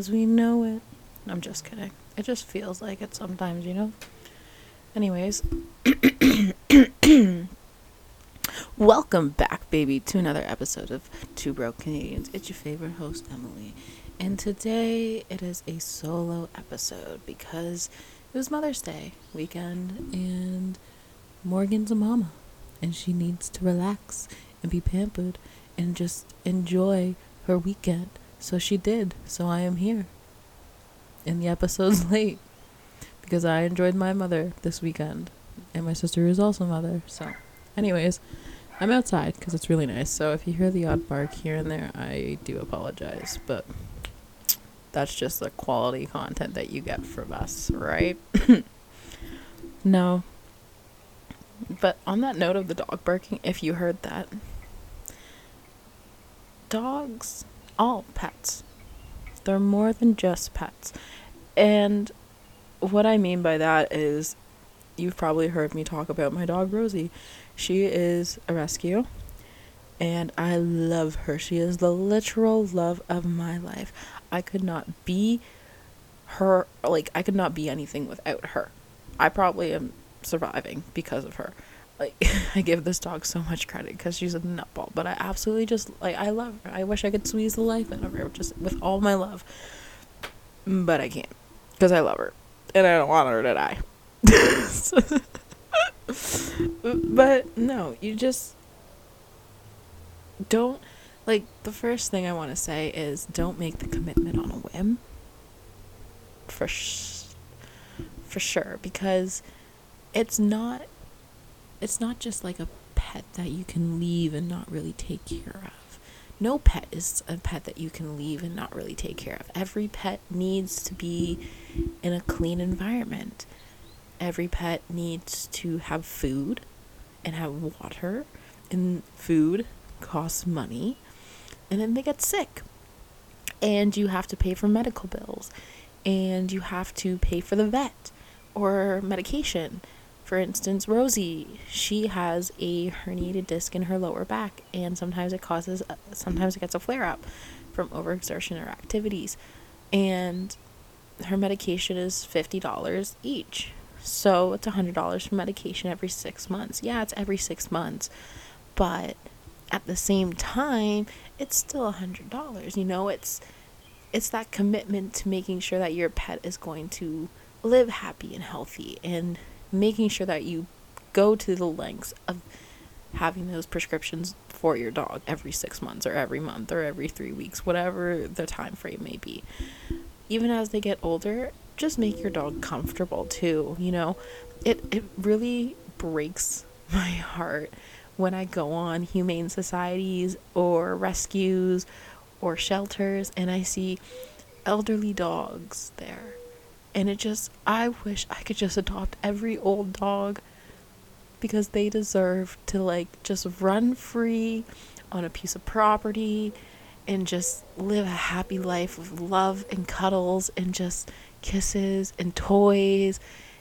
as we know it. I'm just kidding. It just feels like it sometimes, you know? Anyways, welcome back, baby, to another episode of Two Broke Canadians. It's your favorite host, Emily. And today it is a solo episode because it was Mother's Day weekend and Morgan's a mama and she needs to relax and be pampered and just enjoy her weekend. So she did. So I am here. And the episode's late because I enjoyed my mother this weekend. And my sister is also mother. So, anyways, I'm outside because it's really nice. So if you hear the odd bark here and there, I do apologize. But that's just the quality content that you get from us, right? no, but on that note of the dog barking, if you heard that, dogs, all pets, they're more than just pets. And what I mean by that is you've probably heard me talk about my dog Rosie. She is a rescue and I love her. She is the literal love of my life. I could not be her like I could not be anything without her. I probably am surviving because of her. Like I give this dog so much credit because she's a nutball, but I absolutely just like I love her. I wish I could squeeze the life out of her just with all my love, but I can't because I love her and I don't want her to die. but no, you just don't like the first thing I want to say is don't make the commitment on a whim. For sh- for sure because it's not it's not just like a pet that you can leave and not really take care of. No pet is a pet that you can leave and not really take care of. Every pet needs to be in a clean environment. Every pet needs to have food and have water, and food costs money, and then they get sick. And you have to pay for medical bills, and you have to pay for the vet or medication. For instance, Rosie, she has a herniated disc in her lower back, and sometimes it causes, uh, sometimes it gets a flare up from overexertion or activities. And her medication is $50 each. So it's $100 for medication every six months. Yeah, it's every six months. But at the same time, it's still $100. You know, it's it's that commitment to making sure that your pet is going to live happy and healthy and making sure that you go to the lengths of having those prescriptions for your dog every 6 months or every month or every 3 weeks whatever the time frame may be. Even as they get older just make your dog comfortable too you know? It it really breaks my heart when i go on humane societies or rescues or shelters and i see elderly dogs there and it just, I wish I could just adopt every old dog because they deserve to like just run free on a piece of property and just live a happy life of love and cuddles and just kisses and toys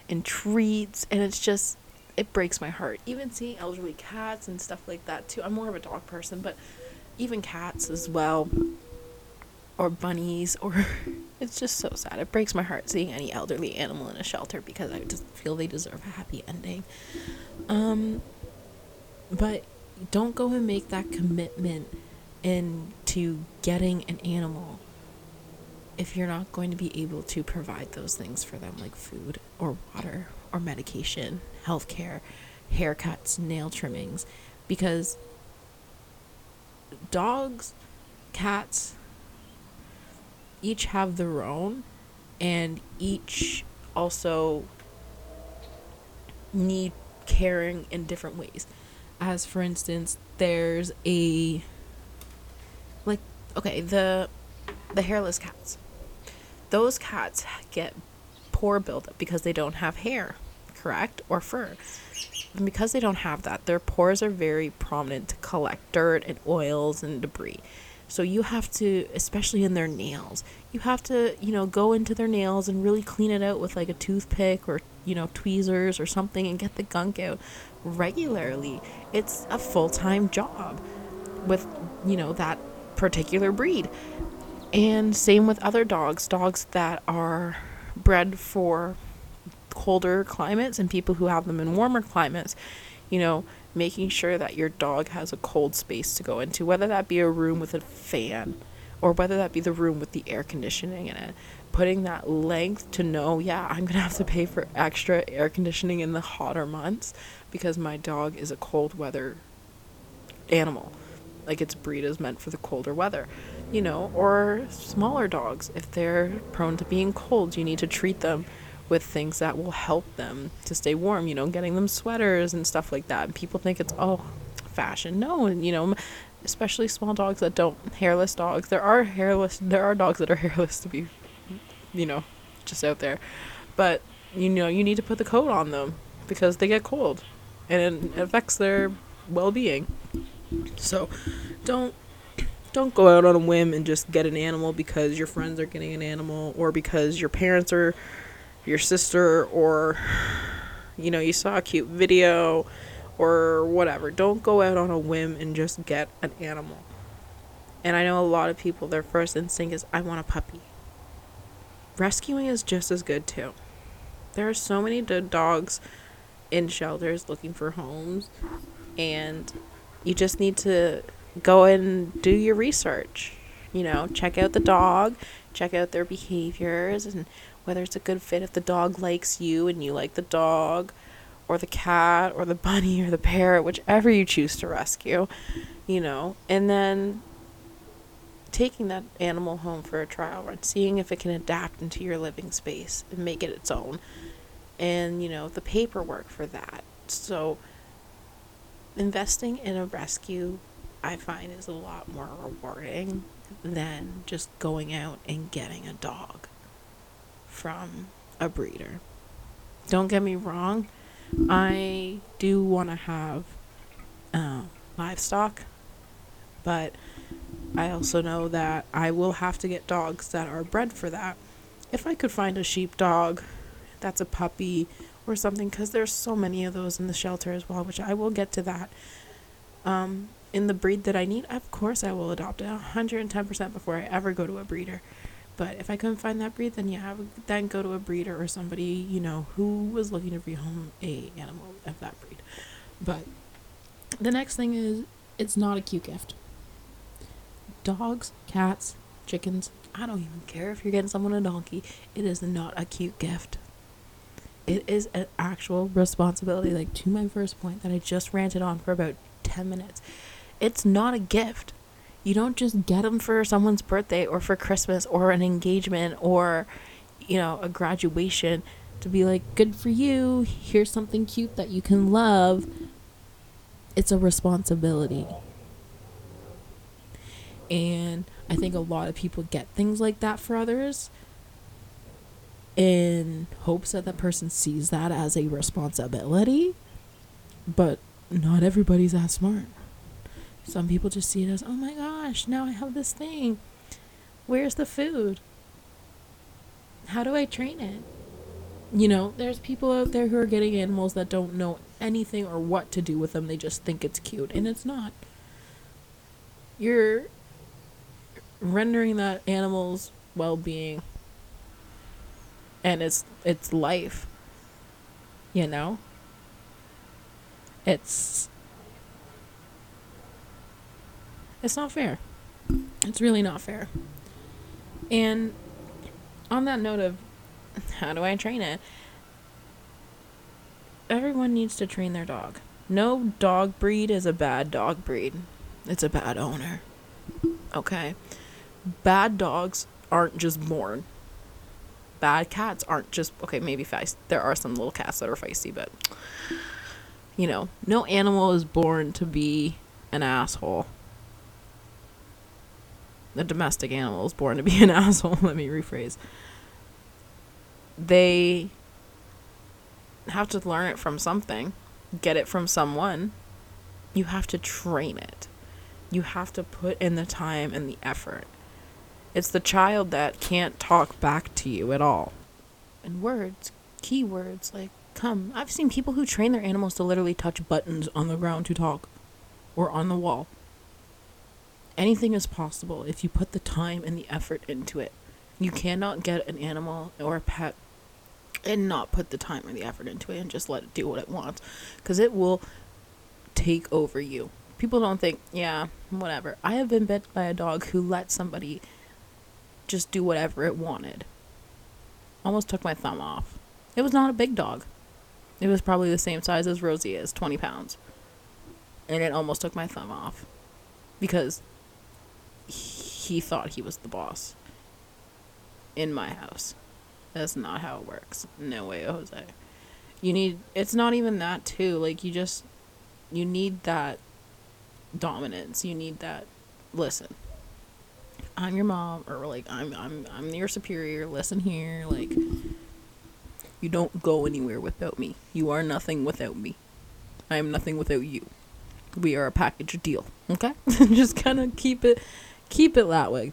and treats. And it's just it breaks my heart. Even seeing elderly cats and stuff like that too. I'm more of a dog person but even cats as well or bunnies or it's just so sad. It breaks my heart seeing any elderly animal in a shelter because I just feel they deserve a happy ending. Um but don't go and make that commitment into getting an animal if you're not going to be able to provide those things for them like food or water or medication, healthcare, haircuts, nail trimmings because dogs, cats, each have their own and each also need caring in different ways. As for instance, there's a like okay, the the hairless cats. Those cats get pore buildup because they don't have hair, correct? Or fur. And because they don't have that, their pores are very prominent to collect dirt and oils and debris. So you have to, especially in their nails, you have to, you know, go into their nails and really clean it out with like a toothpick or, you know, tweezers or something and get the gunk out regularly. It's a full time job. with, you know, that particular breed. And same with other dogs, dogs that are bred for colder climates and people who have them in warmer climates. You know, making sure that your dog has a cold space to go into, whether that be a room with a fan or whether that be the room with the air conditioning in it. Putting that length to know, yeah, I'm going to have to pay for extra air conditioning in the hotter months because my dog is a cold weather animal. Like its breed is meant for the colder weather, you know, or smaller dogs. If they're prone to being cold, you need to treat them with things that will help them to stay warm, you know, getting them sweaters and stuff like that. And people think it's, oh, fashion. No, and you know, especially small dogs that don't, hairless dogs. There are hairless, there are dogs that are hairless to be, you know, just out there. But, you know, you need to put the coat on them because they get cold and it affects their well being. So don't don't go out on a whim and just get an animal because your friends are getting an animal or because your parents are your sister or you know you saw a cute video or whatever. Don't go out on a whim and just get an animal. And i know a lot of people their first instinct is i want a puppy. Rescuing is just as good too. There are so many dead dogs in shelters looking for homes and you just need to go and do your research. You know check out the dog check out their behaviors and whether it's a good fit if the dog likes you and you like the dog or the cat or the bunny or the parrot whichever you choose to rescue you know? And then taking that animal home for a trial run seeing if it can adapt into your living space and make it its own. And you know the paperwork for that. So investing in a rescue i find is a lot more rewarding than just going out and getting a dog from a breeder. Don't get me wrong, I do want to have uh, livestock, but I also know that I will have to get dogs that are bred for that. If I could find a sheep dog that's a puppy or something, because there's so many of those in the shelter as well, which I will get to that. Um, in the breed that I need, of course I will adopt it 110% before I ever go to a breeder. But if I couldn't find that breed, then yeah, I would then go to a breeder or somebody you know who was looking to rehome a animal of that breed. But the next thing is it's not a cute gift. Dogs, cats, chickens. I don't even care if you're getting someone a donkey. It is not a cute gift. It is an actual responsibility. Like to my first point that I just ranted on for about ten minutes. It's not a gift you don't just get them for someone's birthday or for Christmas or an engagement or, you know, a graduation to be like, good for you. Here's something cute that you can love. It's a responsibility. And I think a lot of people get things like that for others in hopes that that person sees that as a responsibility. But not everybody's that smart. Some people just see it as, oh my gosh, now I have this thing. Where's the food? How do I train it? You know, there's people out there who are getting animals that don't know anything or what to do with them. They just think it's cute, and it's not. You're rendering that animal's well-being and its its life. You know? It's it's not fair. It's really not fair. And on that note of how do I train it? Everyone needs to train their dog. No dog breed is a bad dog breed. It's a bad owner. Okay? Bad dogs aren't just born. Bad cats aren't just okay, maybe feisty. There are some little cats that are feisty, but you know, no animal is born to be an asshole a domestic animal is born to be an asshole. Let me rephrase. They have to learn it from something, get it from someone. You have to train it. You have to put in the time and the effort. It's the child that can't talk back to you at all. And words, keywords like come. I've seen people who train their animals to literally touch buttons on the ground to talk or on the wall. Anything is possible if you put the time and the effort into it. You cannot get an animal or a pet and not put the time or the effort into it and just let it do what it wants because it will take over you. People don't think, yeah, whatever. I have been bit by a dog who let somebody just do whatever it wanted. Almost took my thumb off. It was not a big dog. It was probably the same size as Rosie is, 20 pounds. And it almost took my thumb off because he thought he was the boss in my house. That's not how it works. No way, Jose. You need it's not even that too. Like you just you need that dominance. You need that listen. I'm your mom or like I'm I'm I'm your superior. Listen here, like you don't go anywhere without me. You are nothing without me. I am nothing without you. We are a package deal. Okay? just kind of keep it keep it that way.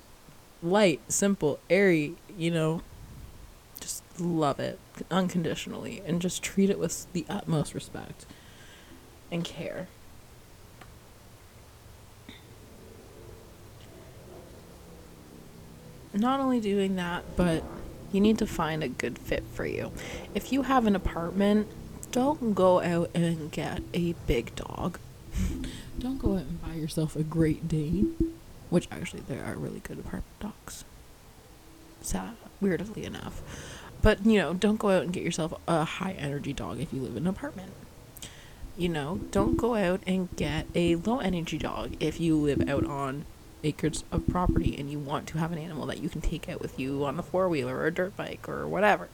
Light, simple, airy, you know. Just love it unconditionally and just treat it with the utmost respect and care. Not only doing that, but you need to find a good fit for you. If you have an apartment, don't go out and get a big dog. don't go out and buy yourself a Great Dane, which actually there are really good apartment dogs. Sad, weirdly enough. But, you know, don't go out and get yourself a high energy dog if you live in an apartment. You know, don't go out and get a low energy dog if you live out on acres of property and you want to have an animal that you can take out with you on the four wheeler or a dirt bike or whatever.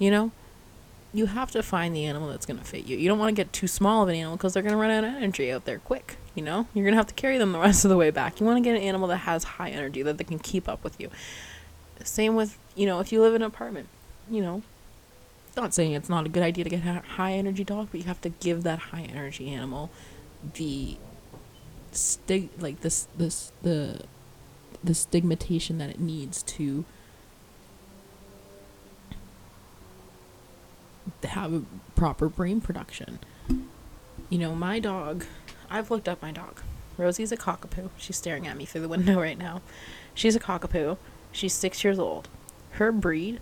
You know, you have to find the animal that's going to fit you. You don't want to get too small of an animal because they're going to run out of energy out there quick. You know, you're to have to carry them the rest of the way back. You want to get an animal that has high energy that they can keep up with you. Same with, you know, if you live in an apartment, you know, not saying it's not a good idea to get a high energy dog, but you have to give that high energy animal the stig like this this the the stigmatization that it needs to have a proper brain production. You know, my dog, I've looked up my dog. Rosie's a cockapoo. She's staring at me through the window right now. She's a cockapoo. She's six years old. Her breed,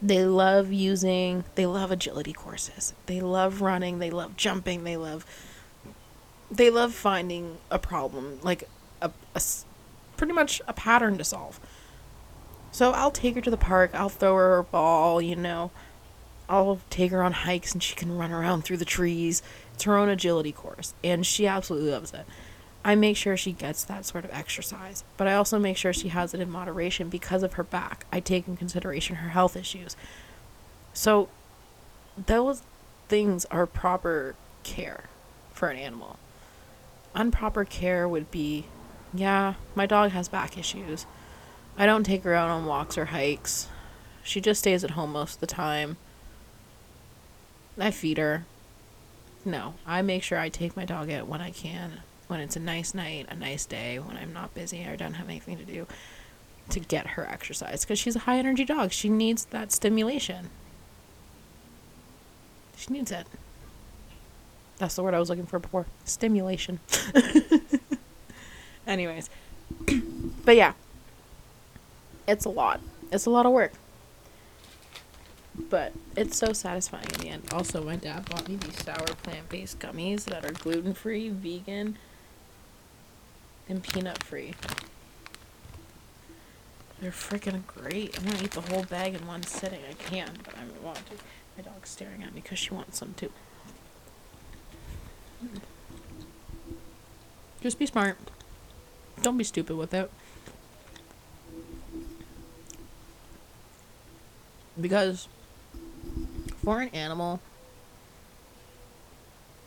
they love using, they love agility courses. They love running. They love jumping. They love they love finding a problem, like a, a pretty much a pattern to solve. So I'll take her to the park. I'll throw her a ball, you know. I'll take her on hikes and she can run around through the trees. It's her own agility course, and she absolutely loves it. I make sure she gets that sort of exercise, but I also make sure she has it in moderation because of her back. I take in consideration her health issues. So, those things are proper care for an animal improper care would be yeah, my dog has back issues. I don't take her out on walks or hikes. She just stays at home most of the time. I feed her. No, I make sure I take my dog out when I can, when it's a nice night, a nice day, when I'm not busy or don't have anything to do, to get her exercise. Because she's a high energy dog. She needs that stimulation. She needs it. That's the word I was looking for before. Stimulation. Anyways. but yeah. It's a lot. It's a lot of work. But it's so satisfying in the end. Also, my dad bought me these sour plant based gummies that are gluten free, vegan, and peanut free. They're freaking great. I'm gonna eat the whole bag in one sitting. I can, but I don't want to. My dog's staring at me because she wants some too. Just be smart. Don't be stupid with it. Because for an animal,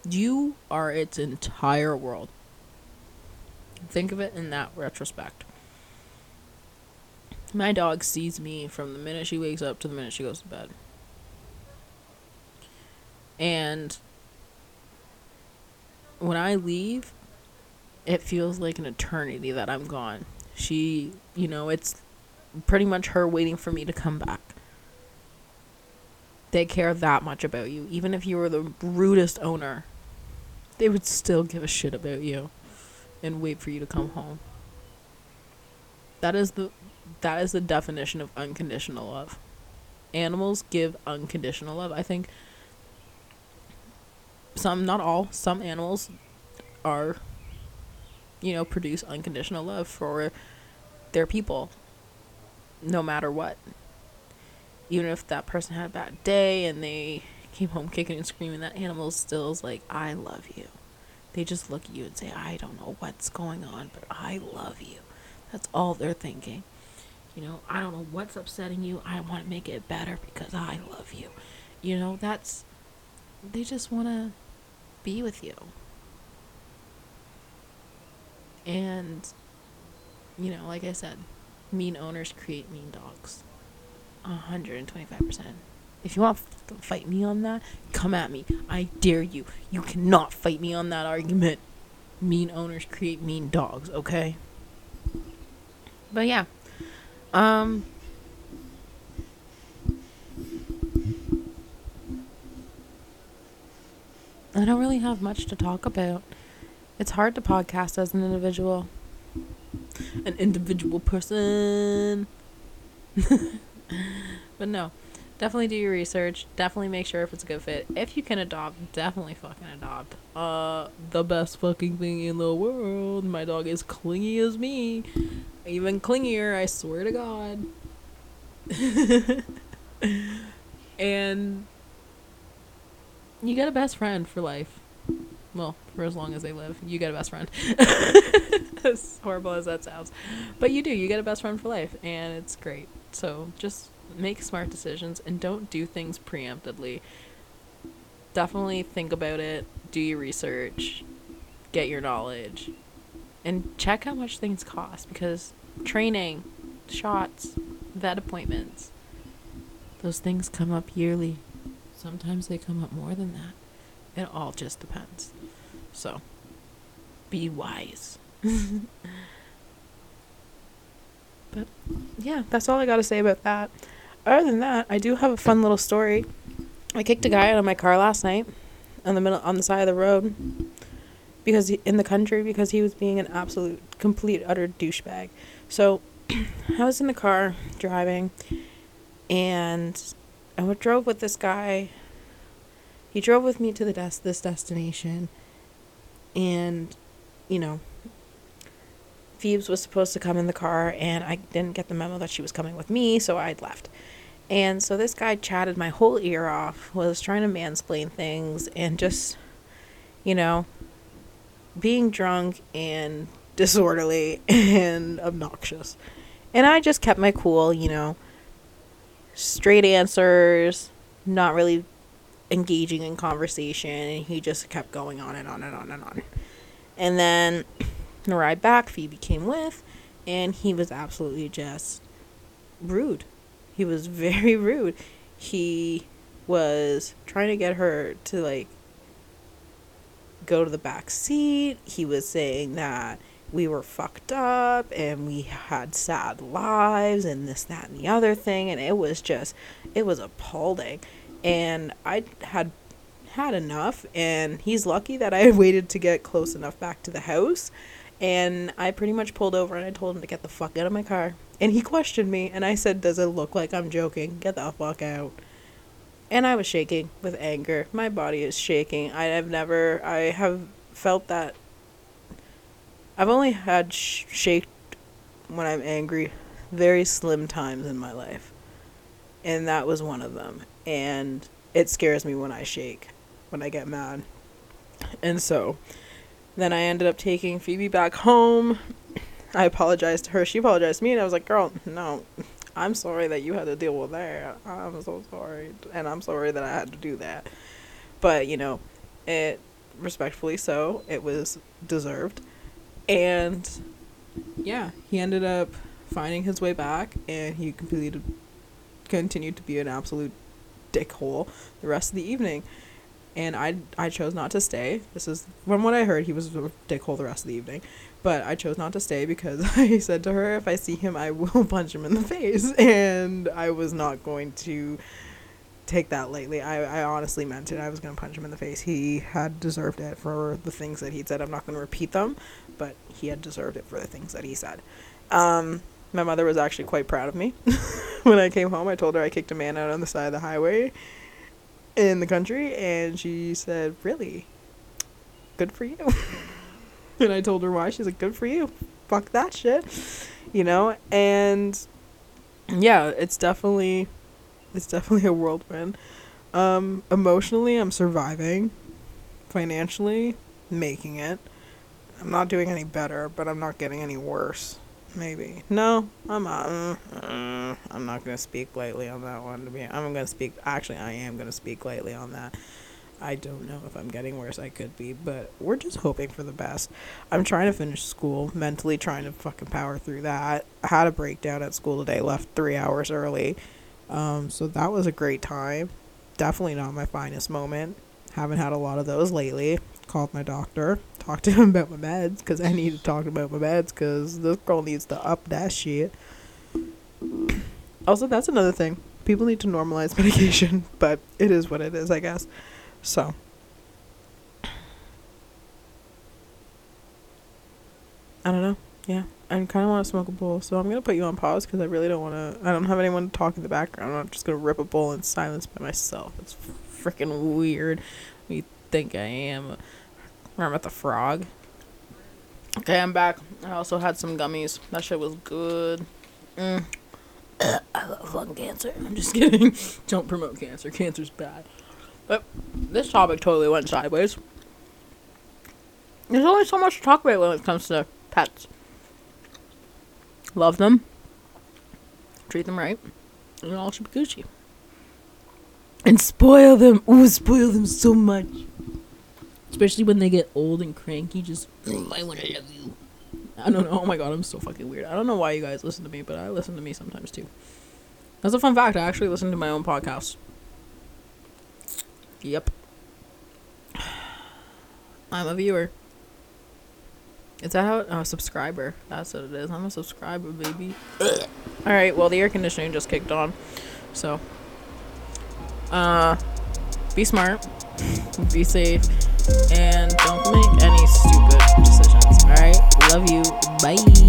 you are its entire world. Think of it in that retrospect. My dog sees me from the minute she wakes up to the minute she goes to bed. And when I leave, it feels like an eternity that I'm gone. She, you know, it's pretty much her waiting for me to come back. They care that much about you. Even if you were the rudest owner, they would still give a shit about you. and wait for you to come home. That is the that is the definition of unconditional love. Animals give unconditional love. I think some not all, some animals are you know, produce unconditional love for their people no matter what. Even if that person had a bad day and they came home kicking and screaming, that animal still is like, I love you. They just look at you and say, I don't know what's going on, but I love you. That's all they're thinking. You know, I don't know what's upsetting you. I want to make it better because I love you. You know, that's, they just want to be with you. And, you know, like I said, mean owners create mean dogs. 125%. If you want to fight me on that, come at me. I dare you. You cannot fight me on that argument. Mean owners create mean dogs, okay? But yeah. Um I don't really have much to talk about. It's hard to podcast as an individual. An individual person. but no, definitely do your research. Definitely make sure if it's a good fit. If you can adopt, definitely fucking adopt. Uh, the best fucking thing in the world. My dog is clingy as me. Even clingier, I swear to God. and you get a best friend for life well, for as long as they live, you get a best friend. as horrible as that sounds. But you do, you get a best friend for life, and it's great. So just make smart decisions and don't do things preemptively. Definitely think about it, do your research, get your knowledge, and check how much things cost because training, shots, vet appointments, those things come up yearly. Sometimes they come up more than that. It all just depends. So, be wise. but yeah, that's all I got to say about that. Other than that, I do have a fun little story. I kicked a guy out of my car last night on the middle on the side of the road because he, in the country because he was being an absolute complete utter douchebag. So, I was in the car driving and I drove with this guy he drove with me to the des- this destination, and, you know, Phoebes was supposed to come in the car, and I didn't get the memo that she was coming with me, so I'd left. And so this guy chatted my whole ear off, was trying to mansplain things, and just, you know, being drunk and disorderly and obnoxious. And I just kept my cool, you know, straight answers, not really engaging in conversation and he just kept going on and on and on and on. And then ride back, Phoebe came with, and he was absolutely just rude. He was very rude. He was trying to get her to like go to the back seat. He was saying that we were fucked up and we had sad lives and this, that, and the other thing. And it was just, it was appalling and I had had enough and he's lucky that I waited to get close enough back to the house and I pretty much pulled over and I told him to get the fuck out of my car. And he questioned me and I said, "Does it look like I'm joking? Get the fuck out." And I was shaking with anger. My body is shaking. I have never I have felt that I've only had sh- shaked when I'm angry very slim times in my life. And that was one of them and it scares me when I shake, when I get mad. And so then I ended up taking Phoebe back home. I apologized to her. She apologized to me, and I was like, girl, no, I'm sorry that you had to deal with that. I'm so sorry. And I'm sorry that I had to do that. But, you know, it respectfully so, it was deserved. And yeah, he ended up finding his way back, and he completed, continued to be an absolute dickhole the rest of the evening. And I I chose not to stay. This is from what I heard. He was a dickhole the rest of the evening, but I chose not to stay because I said to her, if I see him, I will punch him in the face, and I was not going to take that lightly. I, I honestly meant it. I was gonna punch him in the face. He had deserved it for the things that he'd said. I'm not gonna repeat them, but he had deserved it for the things that he said. Um, my mother was actually quite proud of me when I came home. I told her I kicked a man out on the side of the highway in the country, and she said, "Really? Good for you." and I told her why. She's like, "Good for you. Fuck that shit," you know. And yeah, it's definitely, it's definitely a whirlwind. Um, emotionally, I'm surviving. Financially, making it. I'm not doing any better, but I'm not getting any worse. Maybe no, I'm not. Uh, uh, I'm not gonna speak lightly on that one. To be, I'm gonna speak. Actually, I am gonna speak lightly on that. I don't know if I'm getting worse. I could be, but we're just hoping for the best. I'm trying to finish school, mentally trying to fucking power through that. I had a breakdown at school today, left three hours early. Um, so that was a great time. Definitely not my finest moment. Haven't had a lot of those lately. Called my doctor, talked to him about my meds because I need to talk about my meds because this girl needs to up that shit. Also, that's another thing. People need to normalize medication, but it is what it is, I guess. So. I don't know. Yeah. I kind of want to smoke a bowl, so I'm going to put you on pause because I really don't want to. I don't have anyone to talk in the background. I'm just going to rip a bowl in silence by myself. It's freaking weird. Think I am. At the frog. Okay, I'm back. I also had some gummies. That shit was good. Mm. I love lung cancer. I'm just kidding. Don't promote cancer. Cancer's bad. But this topic totally went sideways. There's only so much to talk about when it comes to pets. Love them. Treat them right. And all should be Gucci. And spoil them. Ooh, spoil them so much. Especially when they get old and cranky. Just, I want to love you. I don't know. Oh my god, I'm so fucking weird. I don't know why you guys listen to me, but I listen to me sometimes too. That's a fun fact. I actually listen to my own podcast. Yep. I'm a viewer. Is that how? Oh, subscriber. That's what it is. I'm a subscriber, baby. All right. Well, the air conditioning just kicked on, so uh, be smart, be safe, and don't make any stupid decisions. All right. Love you. Bye.